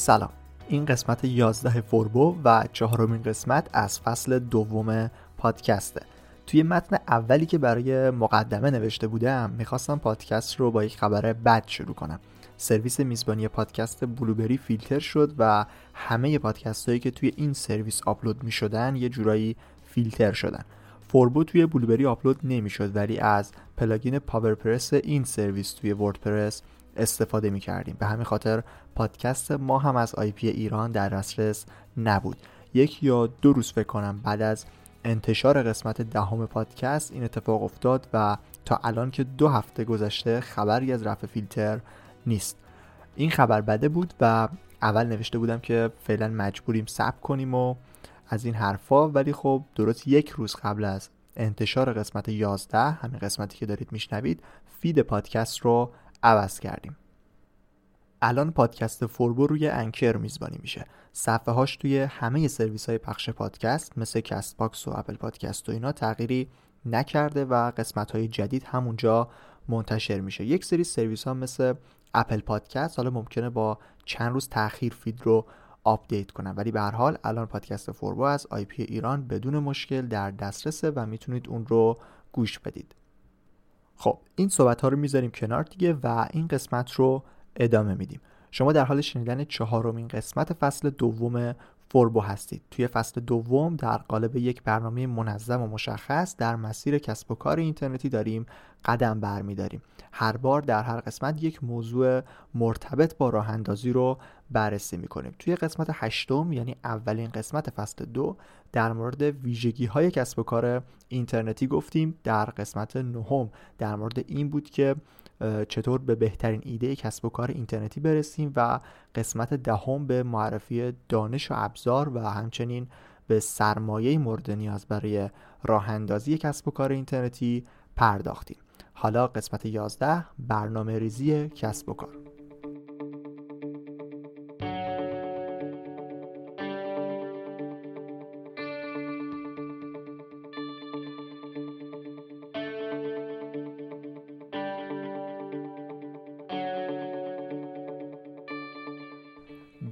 سلام. این قسمت 11 فوربو و چهارمین قسمت از فصل دوم پادکسته توی متن اولی که برای مقدمه نوشته بودم می‌خواستم پادکست رو با یک خبر بد شروع کنم. سرویس میزبانی پادکست Blubrry فیلتر شد و همه پادکست هایی که توی این سرویس آپلود می شدن یه جورایی فیلتر شدن. فوربو توی Blubrry آپلود نمی‌شد ولی از plugin PowerPress این سرویس توی WordPress استفاده می کردیم به همین خاطر پادکست ما هم از آی پی ایران در دسترس نبود. یک یا دو روز فکر کنم بعد از انتشار قسمت دهم پادکست این اتفاق افتاد و تا الان که دو هفته گذشته خبری از رفع فیلتر نیست. این خبر بده بود و اول نوشته بودم که فعلا مجبوریم سب کنیم و از این حرفا ولی خب درست یک روز قبل از انتشار قسمت 11 همین قسمتی که دارید میشنوید feed پادکست رو عوض کردیم. الان پادکست فوربو روی Anchor میزبانی میشه. صفحه هاش توی همه سرویس های پخش پادکست مثل Castbox و Apple Podcast و اینا تغییری نکرده و قسمت های جدید همونجا منتشر میشه. یک سری سرویس ها مثل Apple Podcast حالا ممکنه با چند روز تاخیر feed رو update کنن. ولی به هر حال الان پادکست فوربو از IP ایران بدون مشکل در دسترسه و می‌تونید اون رو گوش بدید. خب این صحبت ها رو می‌ذاریم کنار دیگه و این قسمت رو ادامه میدیم. شما در حال شنیدن چهارمین قسمت فصل دوم فوربو هستید. توی فصل دوم در قالب یک برنامه منظم و مشخص در مسیر کسب و کار اینترنتی داریم قدم برمیداریم. هر بار در هر قسمت یک موضوع مرتبط با راه اندازی رو بررسی می‌کنیم. توی قسمت هشتم یعنی اولین قسمت فصل دو در مورد ویژگی های کسب و کار اینترنتی گفتیم. در قسمت نهم در مورد این بود که چطور به بهترین ایده کسب و کار اینترنتی برسیم و قسمت دهم به معرفی دانش و ابزار و همچنین به سرمایه مورد نیاز برای راه اندازی کسب و کار اینترنتی پرداختیم. حالا قسمت 11 برنامه ریزی کسب و کار.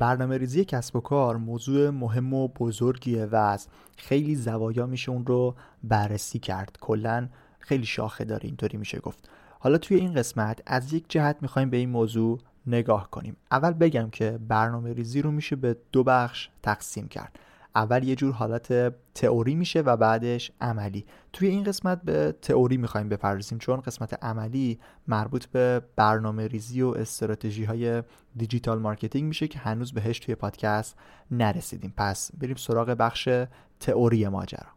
برنامه ریزی کسب و کار موضوع مهم و بزرگیه و از خیلی زوایا میشه اون رو بررسی کرد. کلا خیلی شاخه داره اینطوری میشه گفت. حالا توی این قسمت از یک جهت می‌خوایم به این موضوع نگاه کنیم. اول بگم که برنامه ریزی رو میشه به دو بخش تقسیم کرد. اول یه جور حالت تئوری میشه و بعدش عملی. توی این قسمت به تئوری می‌خوایم بپردازیم چون قسمت عملی مربوط به برنامه ریزی و استراتژی های دیجیتال مارکتینگ میشه که هنوز بهش توی پادکست نرسیدیم. پس بریم سراغ بخش تئوری ماجرا.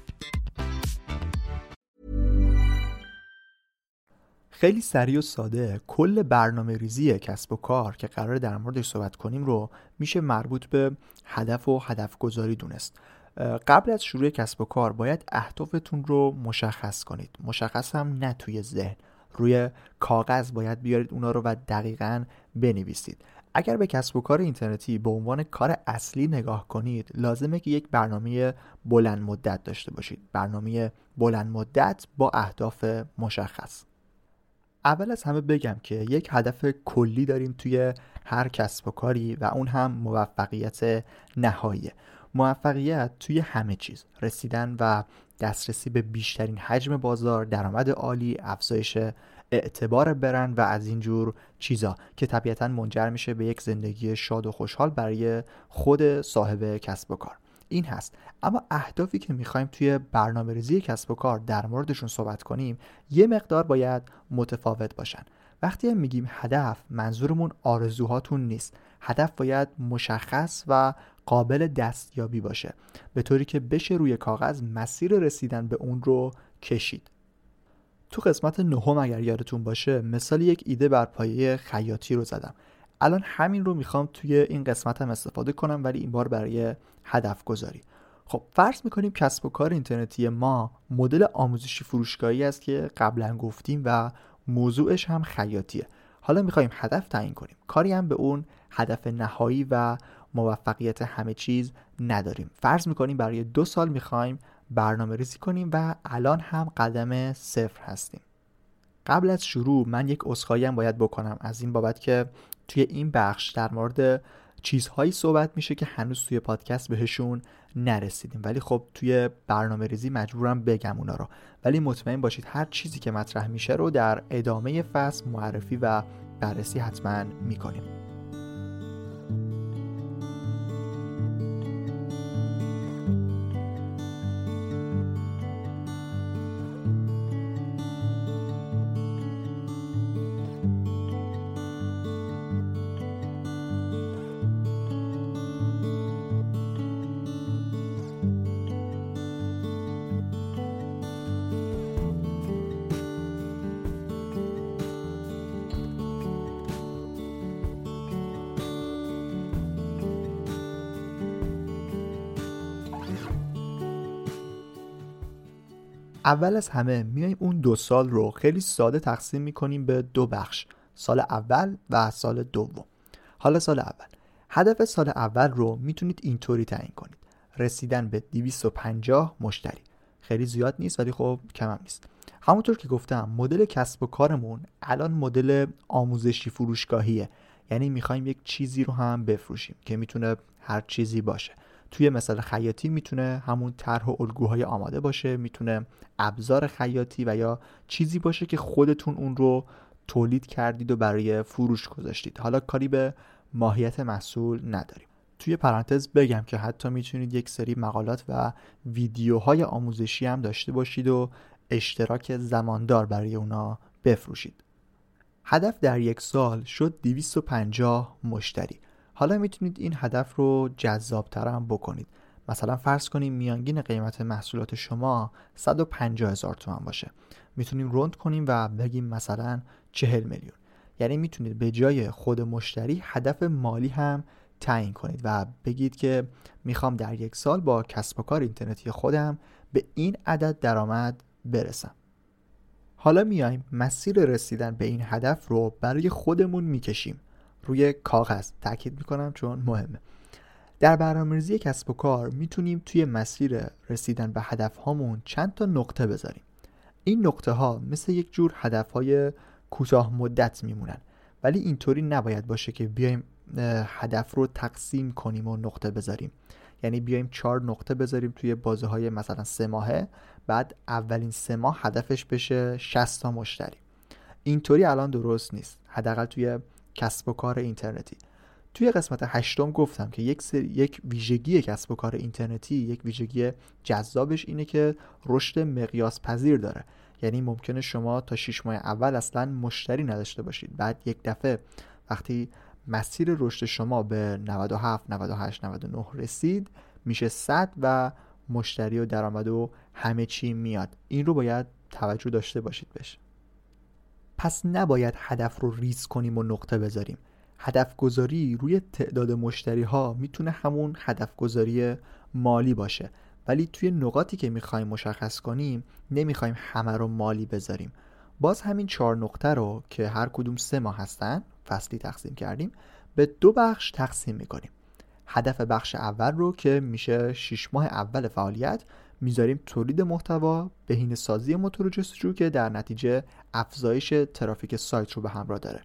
خیلی سریع و ساده. کل برنامه ریزی کسب و کار که قرار در موردش صحبت کنیم رو میشه مربوط به هدف و هدف گذاری دونست قبل از شروع کسب و کار باید اهدافتون رو مشخص کنید. مشخص هم نه توی ذهن. روی کاغذ باید بیارید اونا رو و دقیقا بنویسید. اگر به کسب و کار اینترنتی به عنوان کار اصلی نگاه کنید لازمه که یک برنامه بلند مدت داشته باشید. برنامه بلند مدت با اهداف مشخص. اول از همه بگم که یک هدف کلی داریم توی هر کسب و کاری و اون هم موفقیت نهایی. موفقیت توی همه چیز. رسیدن و دسترسی به بیشترین حجم بازار درآمد عالی افزایش اعتبار برند و از اینجور چیزا که طبیعتا منجر میشه به یک زندگی شاد و خوشحال برای خود صاحب کسب و کار. این هست. اما اهدافی که می‌خوایم توی برنامه ریزی کسب و کار در موردشون صحبت کنیم یه مقدار باید متفاوت باشن. وقتی میگیم هدف منظورمون آرزوهاتون نیست. هدف باید مشخص و قابل دستیابی باشه. به طوری که بشه روی کاغذ مسیر رسیدن به اون رو کشید. تو قسمت نهم اگر یادتون باشه مثال یک ایده بر پایه خیاطی رو زدم. الان همین رو می‌خوام توی این قسمت هم استفاده کنم ولی این بار برای هدف گذاری خب فرض می‌کنیم کسب و کار اینترنتی ما مدل آموزشی فروشگاهی است که قبلا گفتیم و موضوعش هم خیاطیه. حالا می‌خوایم هدف تعیین کنیم. کاری هم به اون هدف نهایی و موفقیت همه چیز نداریم. فرض می‌کنیم برای دو سال می‌خوایم برنامه ریزی کنیم و الان هم قدم صفر هستیم. قبل از شروع من یک اسخایی هم باید بکنم از این بابت که توی این بخش در مورد چیزهایی صحبت میشه که هنوز توی پادکست بهشون نرسیدیم. ولی خب توی برنامه ریزی مجبورم بگم اونا رو. ولی مطمئن باشید هر چیزی که مطرح میشه رو در ادامه فصل معرفی و بررسی حتما می‌کنیم. اول از همه میایم اون دو سال رو خیلی ساده تقسیم می‌کنیم به دو بخش سال اول و سال دوم. حالا سال اول. هدف سال اول رو می‌تونید اینطوری تعیین کنید. رسیدن به 250 مشتری. خیلی زیاد نیست ولی خب کم هم نیست. همونطور که گفتم مدل کسب و کارمون الان مدل آموزشی فروشگاهیه. یعنی می‌خوایم یک چیزی رو هم بفروشیم که می‌تونه هر چیزی باشه. توی مثال خیاطی می‌تونه همون طرح و الگوهای آماده باشه می‌تونه ابزار خیاطی و یا چیزی باشه که خودتون اون رو تولید کردید و برای فروش گذاشتید. حالا کاری به ماهیت محصول نداریم. توی پرانتز بگم که حتی می‌تونید یک سری مقالات و ویدیوهای آموزشی هم داشته باشید و اشتراک زماندار برای اونا بفروشید. هدف در یک سال شد 250 مشتری. حالا می‌تونید این هدف رو جذابتر هم بکنید. مثلا فرض کنیم میانگین قیمت محصولات شما 150 هزار تومن باشه. می‌تونیم روند کنیم و بگیم مثلا 40 میلیون. یعنی می‌تونید به جای خود مشتری هدف مالی هم تعیین کنید و بگید که می‌خوام در یک سال با کسب و کار اینترنتی خودم به این عدد درآمد برسم. حالا میایم مسیر رسیدن به این هدف رو برای خودمون می‌کشیم. روی کاغذ تاکید می‌کنم چون مهمه. در برنامه‌ریزی کسب و کار می‌تونیم توی مسیر رسیدن به هدف هامون چند تا نقطه بذاریم. این نقطه ها مثل یک جور هدف های کوتاه مدت میمونن ولی اینطوری نباید باشه که بیایم هدف رو تقسیم کنیم و نقطه بذاریم. یعنی بیایم چهار نقطه بذاریم توی بازه های مثلا سه ماهه بعد اولین سه ماه هدفش بشه 60 تا مشتری. اینطوری الان درست نیست. حداقل توی کسب و کار اینترنتی. توی قسمت هشتم گفتم که یک, سری، یک ویژگی کسب و کار اینترنتی یک ویژگی جذابش اینه که رشد مقیاس پذیر داره. یعنی ممکنه شما تا 6 ماه اول اصلا مشتری نداشته باشید. بعد یک دفعه وقتی مسیر رشد شما به 97 98 99 رسید میشه 100 و مشتری و درآمد و همه چی میاد. این رو باید توجه داشته باشید بهش. پس نباید هدف رو ریز کنیم و نقطه بذاریم. هدف گذاری روی تعداد مشتری ها می‌تونه همون هدف گذاری مالی باشه. ولی توی نقاطی که می‌خوایم مشخص کنیم نمی‌خوایم همه رو مالی بذاریم. باز همین چهار نقطه رو که هر کدوم سه ماه هستن فصلی تقسیم کردیم به دو بخش تقسیم می‌کنیم. هدف بخش اول رو که میشه 6 ماه اول فعالیت می‌ذاریم تولید محتوا بهینه سازی موتور جستجو که در نتیجه افزایش ترافیک سایت رو به همراه داره.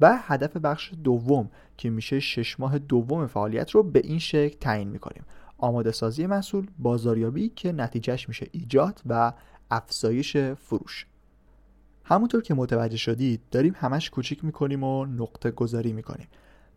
و هدف بخش دوم که میشه 6 ماه دوم فعالیت رو به این شکل تعیین می‌کنیم. آماده سازی محصول بازاریابی که نتیجهش میشه ایجاد و افزایش فروش. همونطور که متوجه شدید داریم همش کوچیک می‌کنیم و نقطه گذاری می‌کنیم.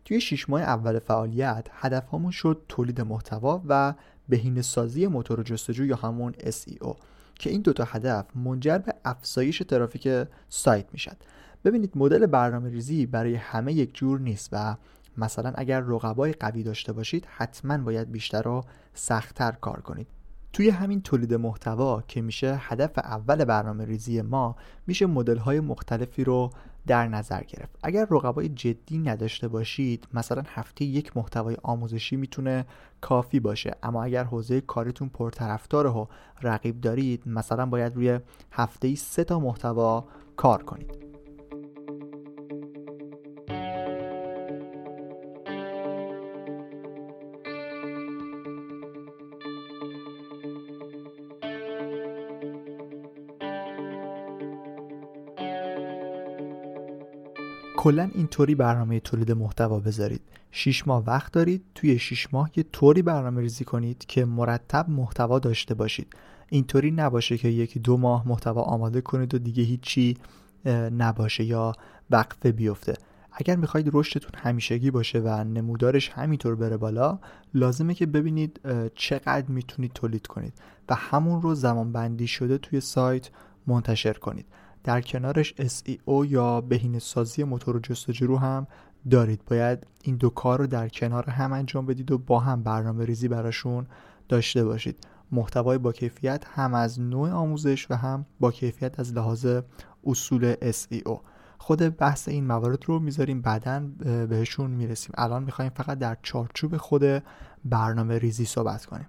توی 6 ماه اول فعالیت هدفهامون شد تولید محتوا و بهینه سازی موتور جستجو یا همون SEO که این دوتا هدف منجر به افزایش ترافیک سایت می‌شد. ببینید مدل برنامه ریزی برای همه یک جور نیست و مثلا اگر رقبای قوی داشته باشید حتما باید بیشتر و سختتر کار کنید. توی همین تولید محتوا که میشه هدف اول برنامه ریزی ما میشه مدل های مختلفی رو در نظر گرفت. اگر رقبای جدی نداشته باشید مثلا هفته یک محتوای آموزشی می‌تونه کافی باشه. اما اگر حوزه کارتون پرطرفدار و رقیب دارید مثلا باید روی هفته ای سه تا محتوا کار کنید. کلا اینطوری برنامه تولید محتوا بذارید. 6 ماه وقت دارید توی 6 ماه یه طوری برنامه ریزی کنید که مرتب محتوا داشته باشید. اینطوری نباشه که یکی دو ماه محتوا آماده کنید و دیگه هیچی نباشه یا وقفه بیفته. اگر می‌خواید رشدتون همیشگی باشه و نمودارش همینطور بره بالا لازمه که ببینید چقدر می‌تونید تولید کنید و همون رو زمان بندی شده توی سایت منتشر کنید. در کنارش SEO یا بهینه سازی موتور جستجو رو هم دارید. باید این دو کار رو در کنار هم انجام بدید و با هم برنامه ریزی براشون داشته باشید. محتوای با کیفیت هم از نوع آموزش و هم با کیفیت از لحاظ اصول SEO خود بحث این موارد رو می‌ذاریم بعدا بهشون می‌رسیم. الان می‌خوایم فقط در چارچوب خود برنامه ریزی صحبت کنیم.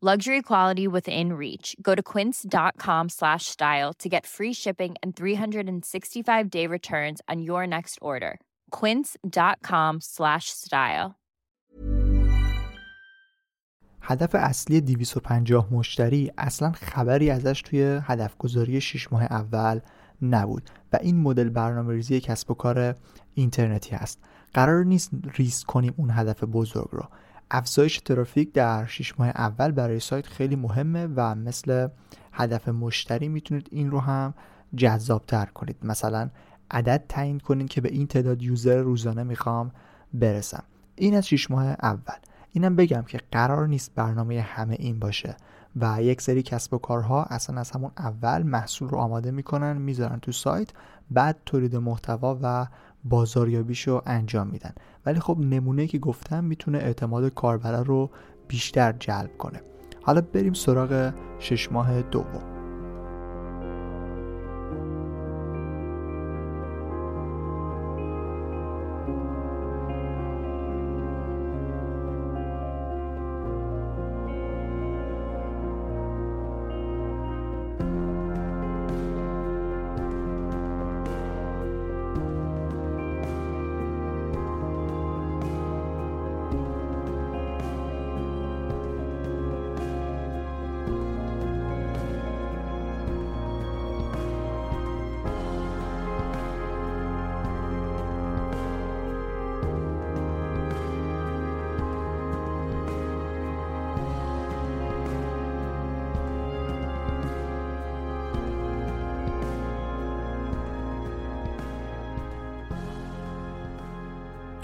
Luxury quality within reach. Go to quince.com slash style to get free shipping and 365-day returns on your next order. quince.com slash style. هدف اصلی 250 مشتری اصلا خبری ازش توی هدف گذاری 6 ماه اول نبود و این مدل برنامه ریزی کسب و کار اینترنتی هست قرار نیست ریسک کنیم اون هدف بزرگ رو افزایش ترافیک در 6 ماه اول برای سایت خیلی مهمه و مثل هدف مشتری می‌تونید این رو هم جذابتر کنید. مثلا عدد تعیین کنید که به این تعداد یوزر روزانه می‌خوام برسم. این از 6 ماه اول. اینم بگم که قرار نیست برنامه همه این باشه و یک سری کسب و کارها اصلا از همون اول محصول رو آماده می‌کنن می‌ذارن تو سایت بعد تولید محتوا و بازاریابیشو انجام میدن. ولی خب نمونه که گفتم می‌تونه اعتماد کاربره رو بیشتر جلب کنه. حالا بریم سراغ شش ماه دوم.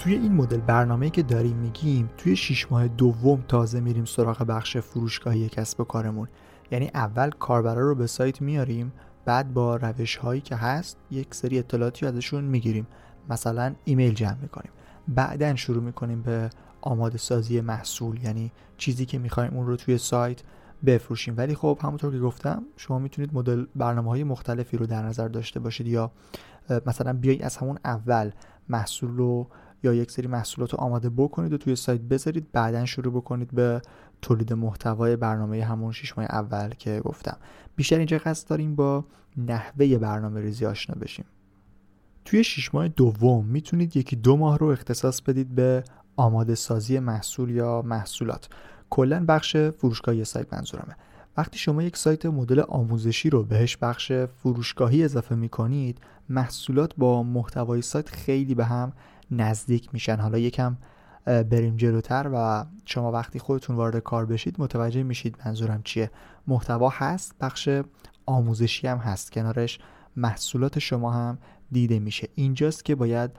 توی این مدل برنامه‌ای که داریم میگیم توی 6 ماه دوم تازه میریم سراغ بخش فروشگاهی کسب و کارمون. یعنی اول کاربرا رو به سایت میاریم بعد با روش هایی که هست یک سری اطلاعاتی ازشون می‌گیریم. مثلا ایمیل جمع می‌کنیم. بعدا شروع می‌کنیم به آماده سازی محصول یعنی چیزی که می‌خوایم اون رو توی سایت بفروشیم. ولی خب همونطور که گفتم شما می‌تونید مدل برنامه های مختلفی رو در نظر داشته باشید یا مثلا بیایید از همون اول محصول رو یا یک سری محصولات رو آماده بکنید و توی سایت بذارید. بعدا شروع بکنید به تولید محتوای برنامه همون شش ماه اول که گفتم. بیشتر اینجا قصد داریم با نحوه برنامه ریزی آشنا بشیم. توی شش ماه دوم می‌تونید یکی دو ماه رو اختصاص بدید به آماده سازی محصول یا محصولات. کلا بخش فروشگاهی سایت منظورمه. وقتی شما یک سایت مدل آموزشی رو بهش بخش فروشگاهی اضافه می‌کنید محصولات با محتوای سایت خیلی به هم نزدیک میشن. حالا یکم بریم جلوتر و شما وقتی خودتون وارد کار بشید متوجه میشید منظورم چیه. محتوا هست بخش آموزشی هم هست. کنارش محصولات شما هم دیده میشه. اینجاست که باید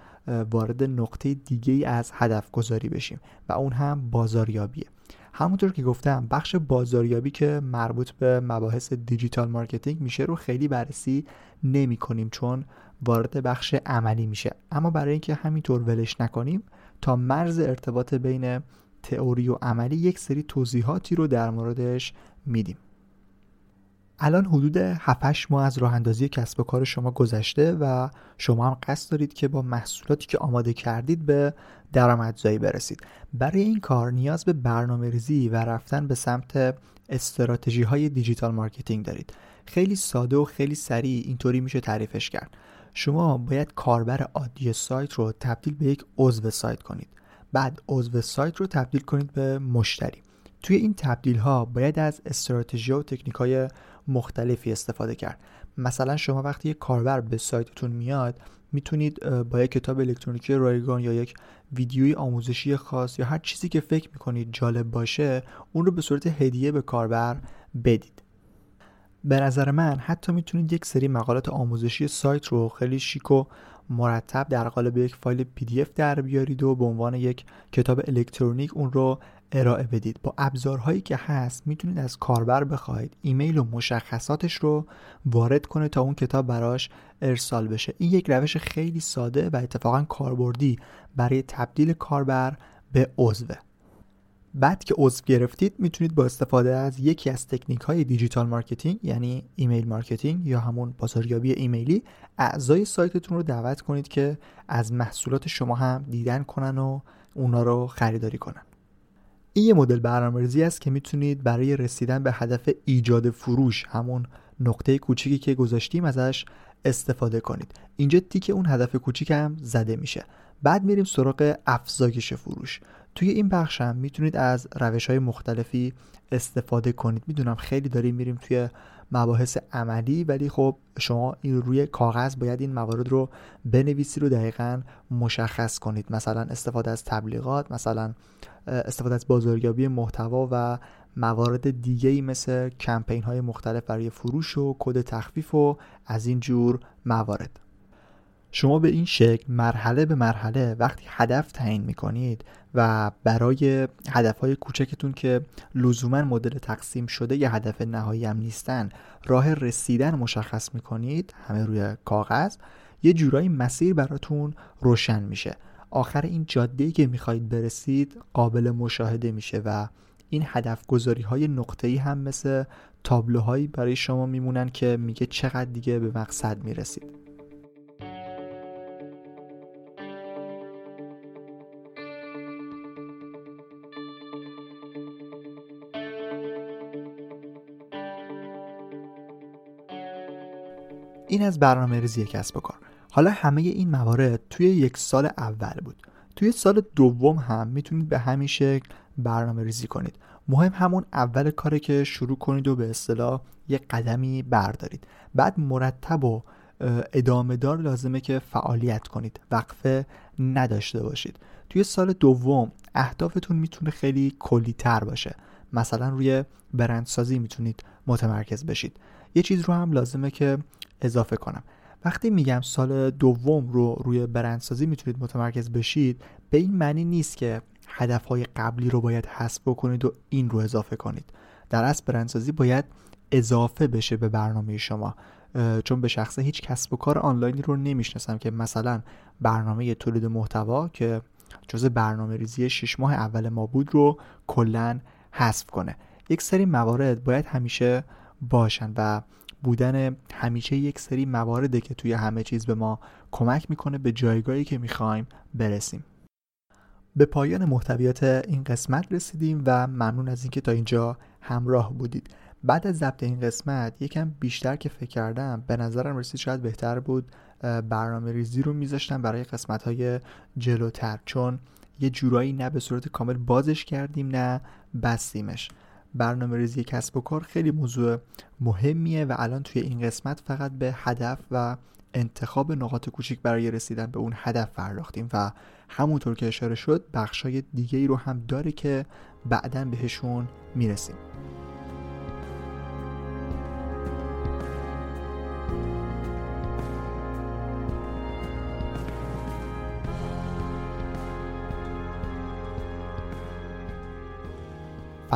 وارد نقطه دیگه از هدف گذاری بشیم و اون هم بازاریابیه. همونطور که گفتم بخش بازاریابی که مربوط به مباحث digital marketing میشه رو خیلی بررسی نمی کنیم چون وارد بخش عملی میشه. اما برای اینکه همینطور ولش نکنیم تا مرز ارتباط بین تئوری و عملی یک سری توضیحاتی رو در موردش میدیم. الان حدود 7 ماه از راه اندازی کسب و کار شما گذشته و شما هم قصد دارید که با محصولاتی که آماده کردید به درآمدزایی برسید. برای این کار نیاز به برنامه ریزی و رفتن به سمت استراتژی های digital marketing دارید. خیلی ساده و خیلی سریع اینطوری میشه تعریفش کرد. شما باید کاربر عادی سایت رو تبدیل به یک عضو سایت کنید. بعد عضو سایت رو تبدیل کنید به مشتری. توی این تبدیل ها باید از استراتژی و تکنیک های مختلفی استفاده کرد. مثلا شما وقتی یک کاربر به سایتتون میاد می‌تونید با یک کتاب الکترونیکی رایگان یا یک ویدیوی آموزشی خاص یا هر چیزی که فکر می‌کنید جالب باشه اون رو به صورت هدیه به کاربر بدید. به نظر من حتی می‌تونید یک سری مقالات آموزشی سایت رو خیلی شیک و مرتب در قالب یک فایل PDF در بیارید و به عنوان یک کتاب الکترونیک اون رو ارائه بدید. با ابزارهایی که هست می‌تونید از کاربر بخواید ایمیل و مشخصاتش رو وارد کنه تا اون کتاب براش ارسال بشه. این یک روش خیلی ساده و اتفاقا کاربردی برای تبدیل کاربر به عضوه. بعد که عضو گرفتید می‌تونید با استفاده از یکی از تکنیک های digital marketing یعنی email marketing یا همون بازاریابی ایمیلی اعضای سایتتون رو دعوت کنید که از محصولات شما هم دیدن کنن و اونا رو خریداری کنن. این یه مدل برنامه‌ریزی است که می‌تونید برای رسیدن به هدف ایجاد فروش همون نقطه کوچیکی که گذاشتیم ازش استفاده کنید. اینجا تیک اون هدف کوچیک هم زده میشه. بعد میریم سراغ افزایش فروش. توی این بخش هم می‌تونید از روش های مختلفی استفاده کنید. می‌دونم خیلی داریم میریم توی مباحث عملی ولی خب شما این روی کاغذ باید این موارد رو بنویسید و دقیقا مشخص کنید. مثلا استفاده از تبلیغات مثلا استفاده از بازاریابی محتوا و موارد دیگه ای مثل کمپین های مختلف برای فروش و کد تخفیف و از این جور موارد. شما به این شکل مرحله به مرحله وقتی هدف تعیین می‌کنید و برای هدف های کوچکتون که لزوما مدل تقسیم شده یه هدف نهایی هم نیستن راه رسیدن مشخص می‌کنید همه روی کاغذ یه جورایی مسیر براتون روشن میشه. آخر این جاده که می‌خواهید برسید قابل مشاهده میشه و این هدف گذاری های نقطه ای هم مثل تابلوهایی برای شما میمونن که میگه چقدر دیگه به مقصد می‌رسید. این از برنامه ریزی کسب و کار. حالا همه این موارد توی یک سال اول بود. توی سال دوم هم می‌تونید به همین شکل برنامه ریزی کنید. مهم همون اول کاره که شروع کنید و به اصطلاح یک قدمی بردارید. بعد مرتب و ادامه دار لازمه که فعالیت کنید. وقفه نداشته باشید. توی سال دوم اهدافتون می‌تونه خیلی کلی تر باشه. مثلا روی برندسازی می‌تونید متمرکز بشید. یه چیز رو هم لازمه که اضافه کنم. وقتی میگم سال دوم رو روی برندسازی می‌تونید متمرکز بشید به این معنی نیست که هدفهای قبلی رو باید حذف بکنید و این رو اضافه کنید. در اصل برندسازی باید اضافه بشه به برنامه شما. چون به شخصه هیچ کسب و کار آنلاینی رو نمی‌شناسم که مثلا برنامه تولید محتوا که جز برنامه ریزی شش ماه اول ما بود رو کلا حذف کنه. یک سری موارد باید همیشه باشن و بودن همیشه یک سری موارده که توی همه چیز به ما کمک می‌کنه به جایگاهی که می‌خوایم برسیم. به پایان محتویات این قسمت رسیدیم و ممنون از اینکه تا اینجا همراه بودید. بعد از ضبط این قسمت یکم بیشتر که فکر کردم به نظرم رسید شاید بهتر بود برنامه ریزی رو میذاشتم برای قسمت های جلوتر چون یه جورایی نه به صورت کامل بازش کردیم نه بستیمش. برنامه ریزی کسب و کار خیلی موضوع مهمیه و الان توی این قسمت فقط به هدف و انتخاب نقاط کوچیک برای رسیدن به اون هدف پرداختیم و همونطور که اشاره شد بخشای دیگه ای رو هم داره که بعدا بهشون می‌رسیم.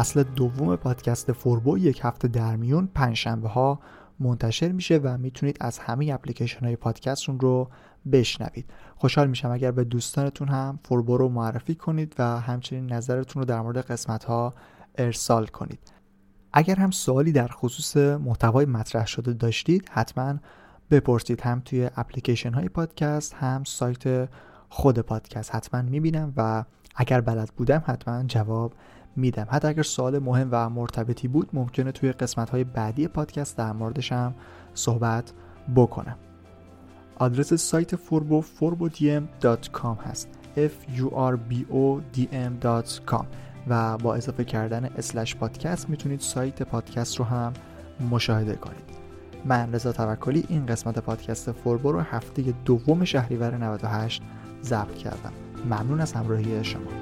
فصل دوم پادکست فوربو یک هفته در میون پنجشنبه ها منتشر میشه و می‌تونید از همه اپلیکیشن های پادکستتون رو بشنوید. خوشحال میشم اگر به دوستانتون هم فوربو رو معرفی کنید و همچنین نظرتون رو در مورد قسمت ها ارسال کنید. اگر هم سوالی در خصوص محتوای مطرح شده داشتید حتما بپرسید هم توی اپلیکیشن های پادکست هم سایت خود پادکست. حتما می‌بینم و اگر بلد بودم حتما جواب میدم. حتی اگر سوال مهم و مرتبطی بود ممکنه توی قسمت های بعدی پادکست در موردش هم صحبت بکنم. آدرس سایت فوربو forbodm.com هست. F u r b o d و با اضافه کردن slash پادکست می‌تونید سایت پادکست رو هم مشاهده کنید. من رضا توکلی این قسمت پادکست فوربو رو هفته دوم شهریور 98 ضبط کردم. ممنون از همراهی شما.